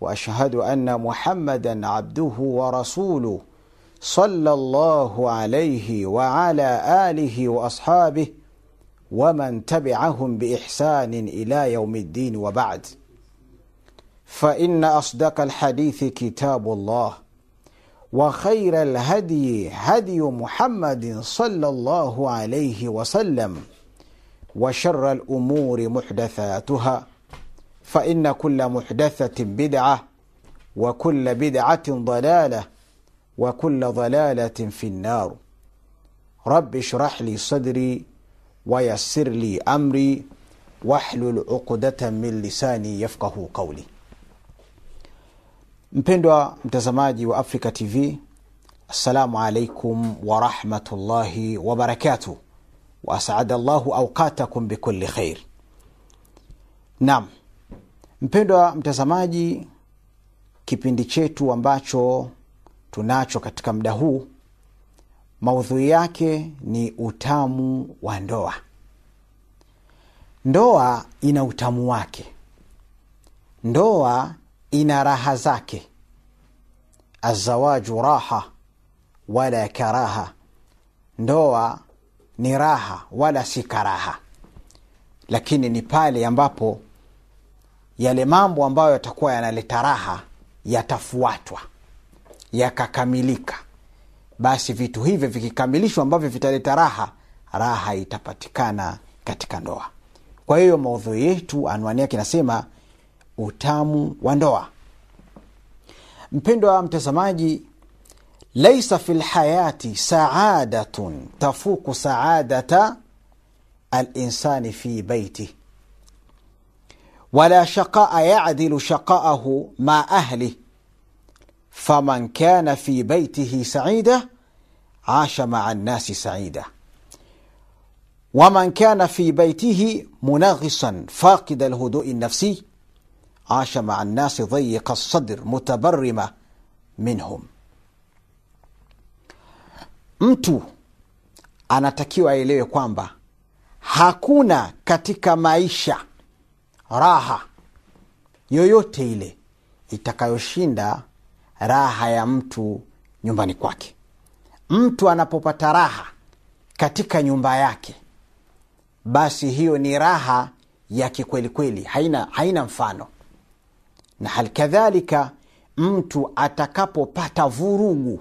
وأشهد أن محمدا عبده ورسوله صلى الله عليه وعلى آله وأصحابه ومن تبعهم بإحسان إلى يوم الدين وبعد. فإن أصدق الحديث كتاب الله وخير الهدي هدي محمد صلى الله عليه وسلم وشر الأمور محدثاتها فان كل محدثه بدعه وكل بدعه ضلاله وكل ضلاله في النار رب اشرح لي صدري ويسر لي امري واحلل عقده من lisani yafqahu qauli mpendwa mtazamaji wa africa tv assalamu alaikum warahmatullahi wabarakatuh waasada llahu auqatakum bikuli khair nam mpendwa mtazamaji kipindi chetu ambacho tunacho katika muda huu maudhui yake ni utamu wa ndoa. Ndoa ina utamu wake. Ndoa ina raha zake. Azawaju raha wala karaha. Ndoa ni raha wala si karaha. Lakini ni pale ambapo yale mambo ambayo yatakuwa yanaleta raha yatafuatwa yakakamilika. Basi vitu hivyo vikikamilishwa ambavyo vitaleta raha raha itapatikana katika ndoa. Kwa hiyo maudhui yetu anwani yake inasema utamu wa ndoa. Mpendwa mtazamaji laisa fi lhayati saadatun tafuku saadata alinsani fi beitih ولا شقاء يعدل شقاءه مع أهله. فمن كان في بيته سعيدة عاش مع الناس سعيدة. ومن كان في بيته منغصا فاقد الهدوء النفسي عاش مع الناس ضيق الصدر متبرمة منهم. mtu anatakiwa aelewe kwamba hakuna katika maisha raha yoyote ile itakayoshinda raha ya mtu nyumbani kwake. Mtu anapopata raha katika nyumba yake basi hiyo ni raha ya kikwelikweli haina, haina mfano. Na hali kadhalika mtu atakapopata vurugu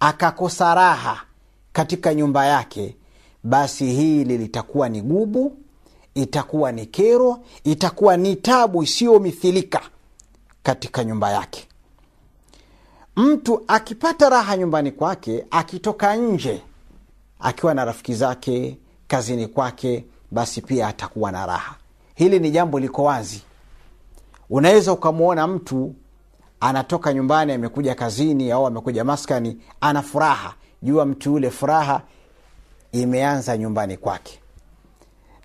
akakosa raha katika nyumba yake basi hili litakuwa ni gubu itakuwa ni kero itakuwa ni tabu isiyomithilika katika nyumba yake. Mtu akipata raha nyumbani kwake akitoka nje akiwa na rafiki zake kazini kwake basi pia atakuwa na raha. Hili ni jambo liko wazi. Unaweza ukamwona mtu anatoka nyumbani amekuja kazini au amekuja maskani ana furaha. Jua mtu yule furaha imeanza nyumbani kwake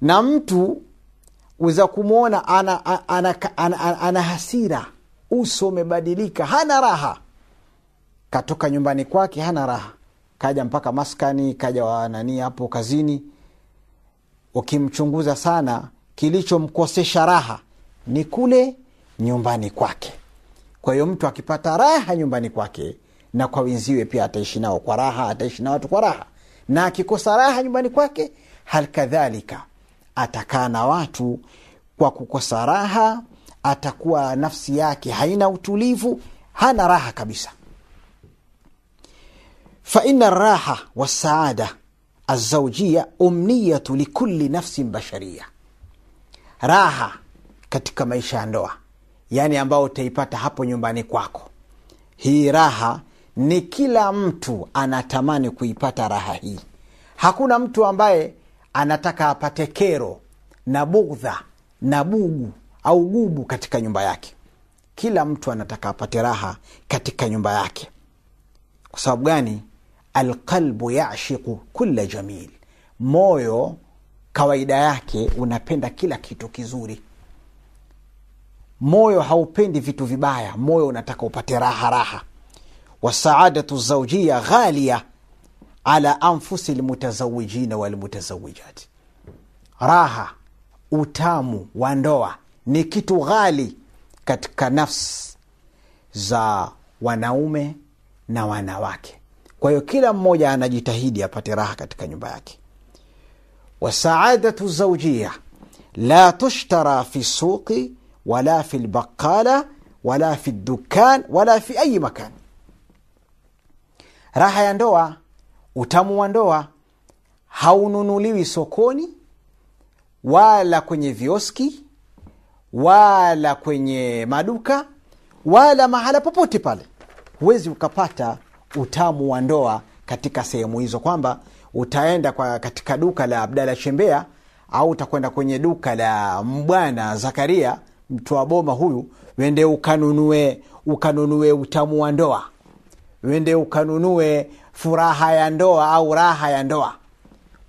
na mtu uza kumwona ana, ana, ana, ana, ana, hasira uso umebadilika hana raha. Katoka nyumbani kwake hana raha. Kaja mpaka maskani kaja wanani hapo kazini. Ukimchunguza sana kilichomkosesha raha ni kule nyumbani kwake. Kwa hiyo mtu akipata raha nyumbani kwake na kwa wenziwe pia ataishi nao kwa raha ataishi na watu kwa raha. Na akikosa raha nyumbani kwake hali kadhalika atakaa na watu kwa kukosa raha atakuwa nafsi yake haina utulivu hana raha kabisa. Faina raha wasaada azaujia umniyatu likuli nafsin basharia. Raha katika maisha ya ndoa yaani ambayo utaipata hapo nyumbani kwako. Hii raha ni kila mtu anatamani kuipata raha hii. Hakuna mtu ambaye anataka apate kero na bugdha na bugu au gubu katika nyumba yake. Kila mtu anataka apate raha katika nyumba yake. Kwa sababu gani? Alqalbu yashiqu kula jamil. Moyo kawaida yake unapenda kila kitu kizuri. Moyo haupendi vitu vibaya. Moyo unataka upate raha raha. Wasaadatu zaujia ghalia ala anfusi lmutazawijina walmutazawijati raha utamu wa ndoa ni kitu ghali katika nafsi za wanaume na wanawake. Kwa hiyo kila mmoja anajitahidi apate raha katika nyumba yake. Wasaadatu zaujia la tushtara fi suqi wala fi lbaqala wala fi dukan wala fi ayi makan. Raha ya ndoa utamu wa ndoa haununuliwi sokoni wala kwenye vioski wala kwenye maduka wala mahala popote pale. Huwezi ukapata utamu wa ndoa katika sehemu hizo kwamba utaenda kwa katika duka la abdala chembea au utakwenda kwenye duka la mbwana zakaria mtu wa boma huyu wende ukanunue ukanunue utamu wa ndoa. Wende ukanunue furaha ya ndoa au raha ya ndoa.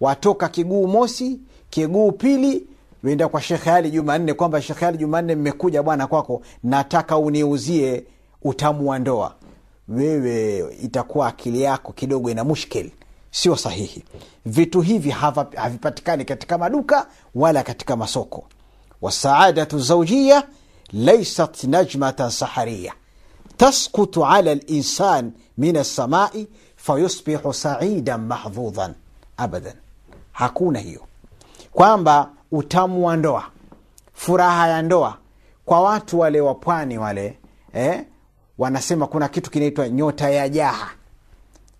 Watoka kiguu mosi kiguu pili enda kwa shekhe ali jumanne kwamba shekhe ali jumanne mmekuja bwana kwako nataka uniuzie utamu wa ndoa. Wewe itakuwa akili yako kidogo ina mushkeli. Sio sahihi. Vitu hivi havipatikani katika maduka wala katika masoko. Wasaadatu zaujia laisat najmatan saharia taskutu ala linsan min alsamai fayusbihu saidan mahdhudhan abadan hakuna hiyo kwamba utamu wa ndoa furaha ya ndoa kwa watu wale wa pwani wale eh, wanasema kuna kitu kinaitwa nyota ya jaha.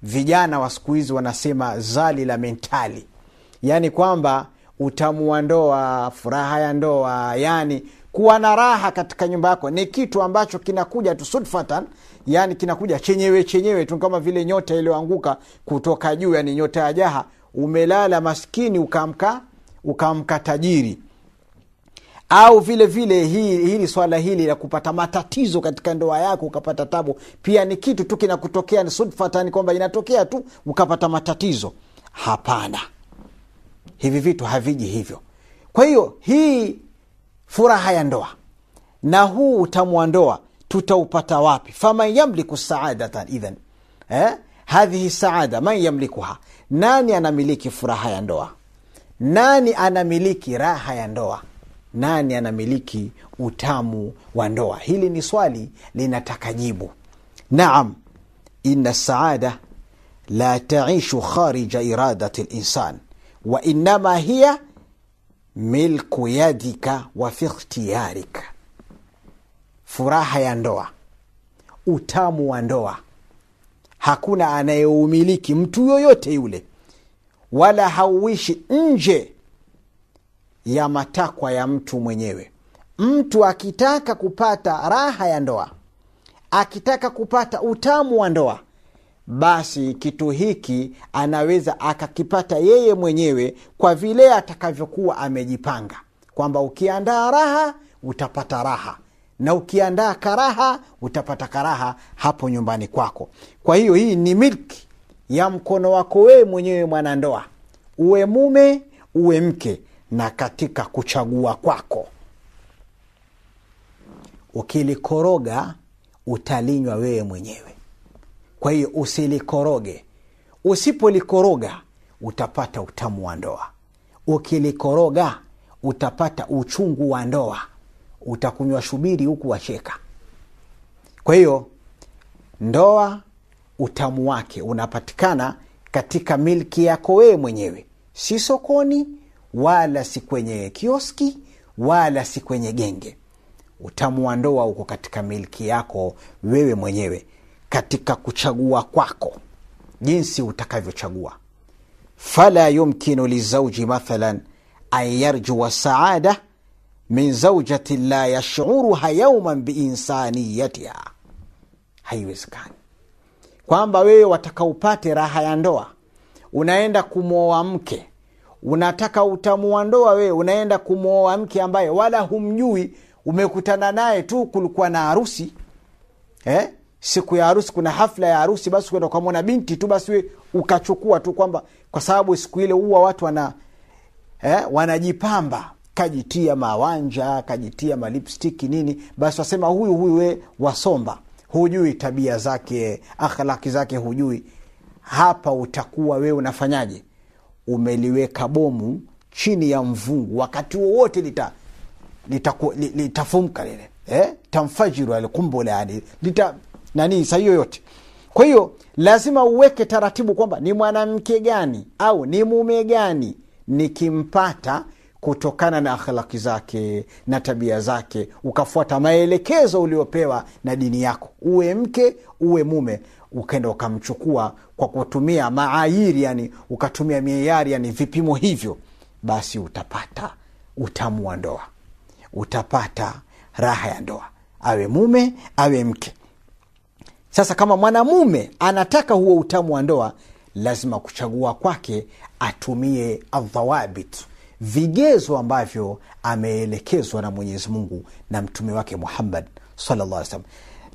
Vijana wa siku hizi wanasema zali la mentali. Yaani kwamba utamu wa ndoa furaha ya ndoa yani kuwa na raha katika nyumba yako ni kitu ambacho kinakuja tu sudfatan yani kinakuja chenyewe chenyewe tu kama vile nyota iliyoanguka kutoka juu yani nyota ya jaha. Umelala maskini ukamka ukamka tajiri. Au vile vile hili, hili swala hili la kupata matatizo katika ndoa yako ukapata tabu pia ni kitu tu kinakutokea ni sudfatani kwamba inatokea tu ukapata matatizo. Hapana. Hivi vitu haviji hivyo. Kwa hiyo hii furaha ya ndoa na huu utamu wa ndoa tutaupata wapi? Faman yamliku saadatan idhan. Eh? hadhihi saada man yamlikuha? Nani anamiliki furaha ya ndoa? Nani anamiliki raha ya ndoa? Nani anamiliki utamu wa ndoa? Hili ni swali linataka jibu. Naam. Ina saada la taishu kharija iradati linsan. Wainama hiya milku yadika wa fi ikhtiyarika furaha ya ndoa. Utamu wa ndoa. Hakuna anayeumiliki mtu yoyote yule. Wala hauishi nje ya matakwa ya mtu mwenyewe. Mtu akitaka kupata raha ya ndoa akitaka kupata utamu wa ndoa basi kitu hiki anaweza akakipata yeye mwenyewe kwa vile atakavyokuwa amejipanga. Kwamba ukiandaa raha utapata raha na ukiandaa karaha utapata karaha hapo nyumbani kwako. Kwa hiyo hii ni milki ya mkono wako wewe mwenyewe mwanandoa. Uwe mume uwe mke na katika kuchagua kwako. Ukilikoroga utalinywa wewe mwenyewe. Kwa hiyo usilikoroge. Usipolikoroga utapata utamu wa ndoa. Ukilikoroga utapata uchungu wa ndoa utakunywa shubiri huku wacheka. Kwa hiyo ndoa utamu wake unapatikana katika milki yako wewe mwenyewe. Si sokoni wala si kwenye kioski wala si kwenye genge. Utamu wa ndoa uko katika milki yako wewe mwenyewe katika kuchagua kwako jinsi utakavyochagua. Fala yumkinu lizauji mathalan an yarjua saada min zaujatin la yashuruha yauman biinsaniyatiha haiwezekani. Kwamba wewe wataka upate raha ya ndoa unaenda kumwoa mke unataka utamu wa ndoa wewe unaenda kumwoa mke ambaye wala humjui umekutana naye tu kulikuwa na harusi. Eh? siku ya harusi kuna hafla ya harusi basi kwenda ukamwona binti tu basi we ukachukua tu kwamba kwa sababu siku ile huwa watu wana eh, wanajipamba kajitia mawanja kajitia malipstiki nini basi wasema huyu huyu we wasomba hujui tabia zake akhlaki zake hujui. Hapa utakuwa wewe unafanyaje? Umeliweka bomu chini ya mvungu wakati wowote lita litafumka lile eh? tamfajiru alikumbula yani lita nani saa hiyo yote. Kwa hiyo lazima uweke taratibu kwamba ni mwanamke gani au ni mume gani nikimpata kutokana na akhlaki zake na tabia zake ukafuata maelekezo uliopewa na dini yako. Uwe mke uwe mume ukenda ukamchukua kwa kutumia maayiri yani ukatumia mieyari yani vipimo hivyo basi utapata utamu wa ndoa. Utapata raha ya ndoa. Awe mume awe mke. Sasa kama mwanamume anataka huo utamu wa ndoa lazima kuchagua kwake atumie aldhawabit vigezo ambavyo ameelekezwa na mwenyezi mungu na mtume wake muhammad sallallahu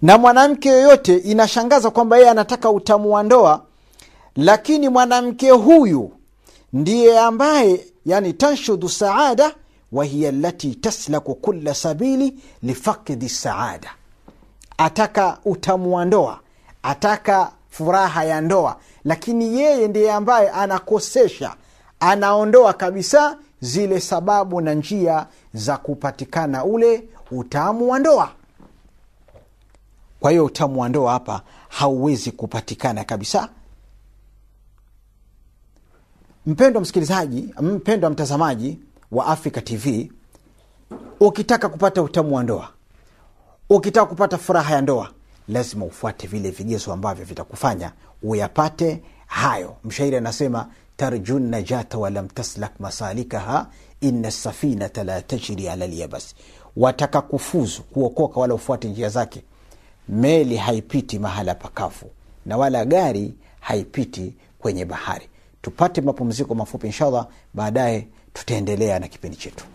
na mwanamke yoyote inashangaza kwamba yeye anataka utamu wa ndoa lakini mwanamke huyu ndiye ambaye yani tanshudu saada wahiya lati taslaku kula sabili lifakidi saada. Ataka utamu wa ndoa ataka furaha ya ndoa lakini yeye ndiye ambaye anakosesha anaondoa kabisa zile sababu na njia za kupatikana ule utamu wa ndoa. Kwa hiyo utamu wa ndoa hapa hauwezi kupatikana kabisa. Mpendwa msikilizaji mpendwa mtazamaji wa africa tv ukitaka kupata utamu wa ndoa ukitaka kupata furaha ya ndoa lazima ufuate vile vigezo ambavyo vitakufanya uyapate hayo. Mshairi anasema tarjun najata walam taslak masalikaha ina safinata la tajri ala lyabas wataka kufuzu kuokoka wala ufuate njia zake meli haipiti mahala pakafu na wala gari haipiti kwenye bahari. Tupate mapumziko mafupi inshallah baadaye tutaendelea na kipindi chetu